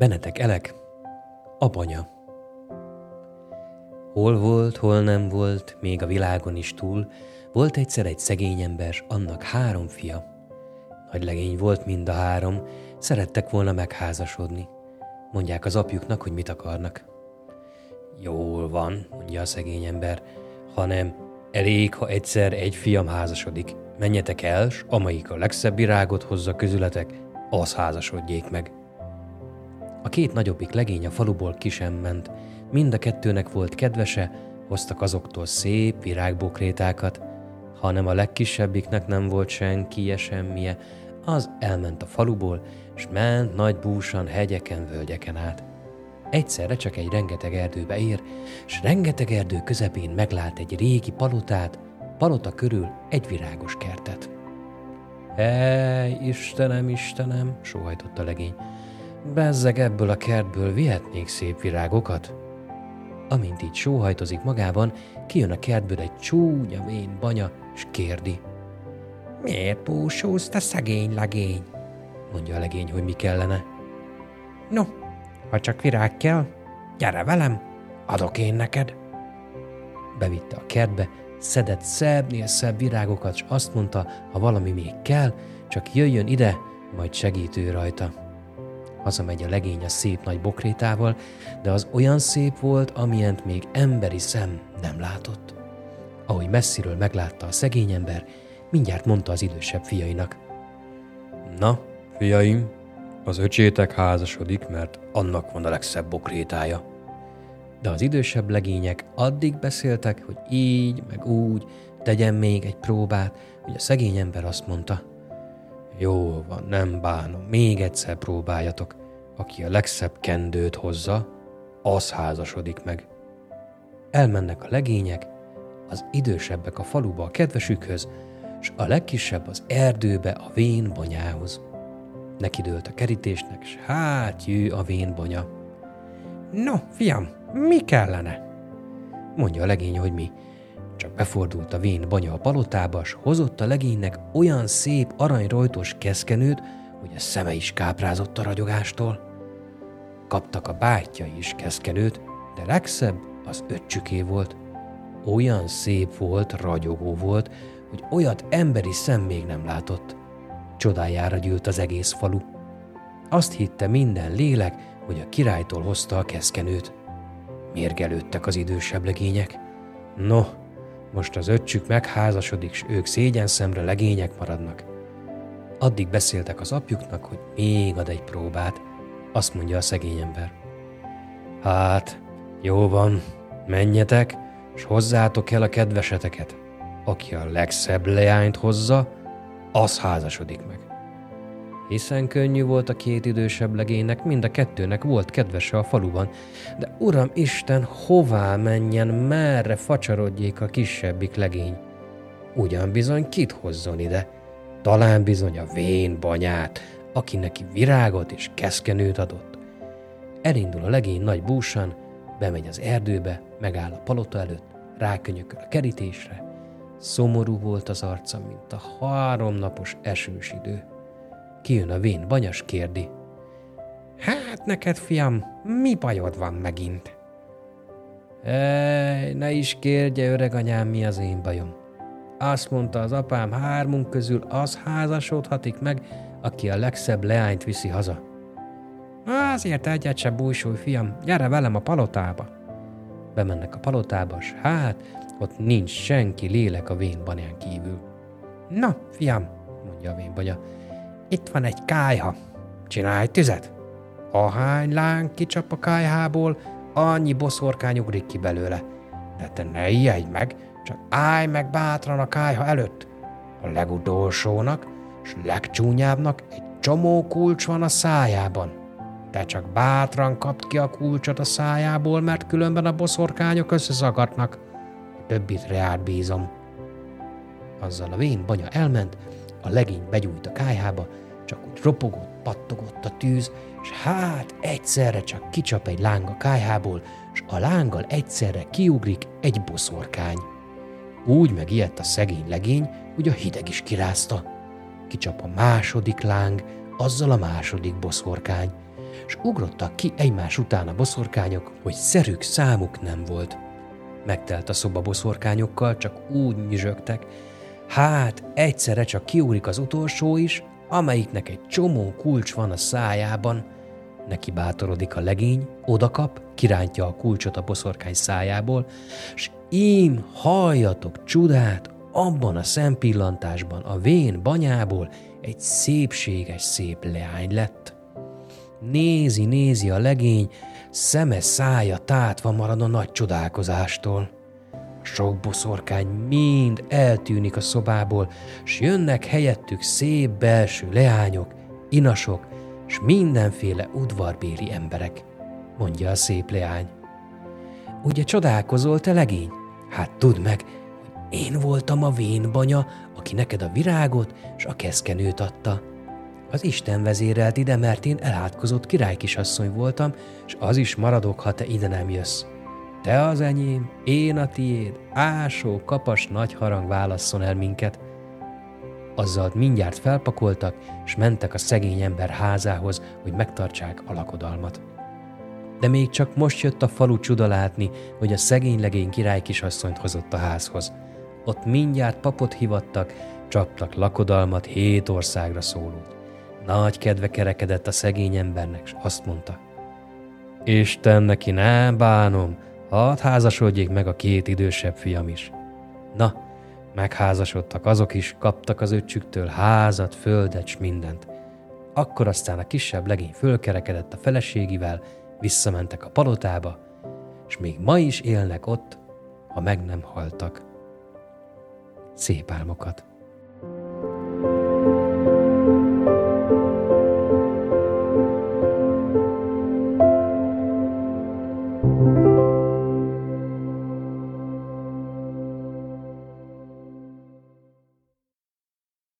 Benetek Elek, Abanya. Hol volt, hol nem volt, még a világon is túl, volt egyszer egy szegény ember, annak három fia. Nagy legény volt mind a három, szerettek volna megházasodni. Mondják az apjuknak, hogy mit akarnak. Jól van, mondja a szegény ember, hanem elég, ha egyszer egy fiam házasodik. Menjetek el, s amelyik a legszebb virágot hozza közületek, az házasodjék meg. A két nagyobbik legény a faluból ki sem ment, mind a kettőnek volt kedvese, hoztak azoktól szép virágbokrétákat, hanem a legkisebbiknek nem volt senki semmije, az elment a faluból, és ment nagy búsan hegyeken, völgyeken át. Egyszerre csak egy rengeteg erdőbe ér, és rengeteg erdő közepén meglát egy régi palotát, palota körül egy virágos kertet. Hely, Istenem, Istenem, sóhajtott a legény, bezzeg ebből a kertből vihetnék szép virágokat? Amint így sóhajtozik magában, kijön a kertből egy csúnya vén banya, és kérdi. Miért búsulsz, te szegény legény? Mondja a legény, hogy mi kellene. No, ha csak virág kell, gyere velem, adok én neked. Bevitte a kertbe, szedett szebbnél szebb virágokat, és azt mondta, ha valami még kell, csak jöjjön ide, majd segítő rajta. Hazamegy a legény a szép nagy bokrétával, de az olyan szép volt, amilyent még emberi szem nem látott. Ahogy messziről meglátta a szegény ember, mindjárt mondta az idősebb fiainak. Na, fiaim, az öcsétek házasodik, mert annak van a legszebb bokrétája. De az idősebb legények addig beszéltek, hogy így, meg úgy, tegyen még egy próbát, hogy a szegény ember azt mondta, jó van, nem bánom, még egyszer próbáljatok. Aki a legszebb kendőt hozza, az házasodik meg. Elmennek a legények, az idősebbek a faluba a kedvesükhöz, s a legkisebb az erdőbe a vén bonyához. Nekidőlt a kerítésnek, s hát jő a vén bonya. No, fiam, mi kellene? Mondja a legény, hogy mi. Csak befordult a vén banya a palotába, s hozott a legénynek olyan szép aranyrojtos keszkenőt, hogy a szeme is káprázott a ragyogástól. Kaptak a bátyjai is keszkenőt, de legszebb az öccsüké volt. Olyan szép volt, ragyogó volt, hogy olyat emberi szem még nem látott. Csodájára gyűlt az egész falu. Azt hitte minden lélek, hogy a királytól hozta a keszkenőt. Mérgelődtek az idősebb legények. No, most az öccsük megházasodik, s ők szégyen szemre legények maradnak. Addig beszéltek az apjuknak, hogy még ad egy próbát. Azt mondja a szegény ember. Hát, jó van, menjetek, s hozzátok el a kedveseteket. Aki a legszebb leányt hozza, az házasodik meg. Hiszen könnyű volt a két idősebb legénynek, mind a kettőnek volt kedvese a faluban, de Uram Isten, hová menjen, merre facsarodjék a kisebbik legény? Ugyan bizony kit hozzon ide? Talán bizony a vén banyát, aki neki virágot és keszkenőt adott. Elindul a legény nagy búsan, bemegy az erdőbe, megáll a palota előtt, rákönyököl a kerítésre. Szomorú volt az arca, mint a háromnapos esős idő. Kijön a vén banyas kérdi. Hát neked, fiam, mi bajod van megint? Ej, ne is kérje, öreg anyám, mi az én bajom. Azt mondta az apám, hármunk közül az házasodhatik meg, aki a legszebb leányt viszi haza. Azért egyet se bújsulj, fiam, gyere velem a palotába. Bemennek a palotába, s hát ott nincs senki lélek a vénbanyán kívül. Na, fiam, mondja a vénbanya, itt van egy kájha. Csinálj tüzet. Ahány láng kicsap a kájhából, annyi boszorkány ugrik ki belőle. De te ne ijedj meg, csak állj meg bátran a kájha előtt. A legutolsónak, s legcsúnyábbnak egy csomó kulcs van a szájában. Te csak bátran kapd ki a kulcsot a szájából, mert különben a boszorkányok összezagadnak. A többit reád bízom. Azzal a vén banya elment, a legény begyújt a kájhába, csak úgy ropogott, pattogott a tűz, és hát egyszerre csak kicsap egy láng a kájhából, és a lánggal egyszerre kiugrik egy boszorkány. Úgy megijedt a szegény legény, hogy a hideg is kirázta. Kicsap a második láng, azzal a második boszorkány, és ugrottak ki egymás után a boszorkányok, hogy szerük számuk nem volt. Megtelt a szoba boszorkányokkal, csak úgy nyüzsögtek, hát egyszerre csak kiúrik az utolsó is, amelyiknek egy csomó kulcs van a szájában. Neki bátorodik a legény, odakap, kirántja a kulcsot a boszorkány szájából, s ím halljatok csodát, abban a szempillantásban a vén banyából egy szépséges szép leány lett. Nézi, nézi a legény, szeme szája tátva marad a nagy csodálkozástól. Sok boszorkány mind eltűnik a szobából, s jönnek helyettük szép belső leányok, inasok, s mindenféle udvarbéli emberek, mondja a szép leány. Ugye csodálkozol, te legény? Hát tudd meg, hogy én voltam a vénbanya, aki neked a virágot és a keszkenőt adta. Az Isten vezérelt ide, mert én elátkozott királykisasszony voltam, és az is maradok, ha te ide nem jössz. Te az enyém, én a tiéd, ásó, kapas nagy harang válasszon el minket. Azzal mindjárt felpakoltak, és mentek a szegény ember házához, hogy megtartsák a lakodalmat. De még csak most jött a falu csuda látni, hogy a szegény legény király kisasszonyt hozott a házhoz. Ott mindjárt papot hivattak, csaptak lakodalmat hét országra szólót. Nagy kedve kerekedett a szegény embernek, és azt mondta, Isten neki nem bánom, hadd házasodjék meg a két idősebb fiam is. Na, megházasodtak azok is, kaptak az öccsüktől házat, földet, s mindent. Akkor aztán a kisebb legény fölkerekedett a feleségivel, visszamentek a palotába, és még ma is élnek ott, ha meg nem haltak. Szép álmokat!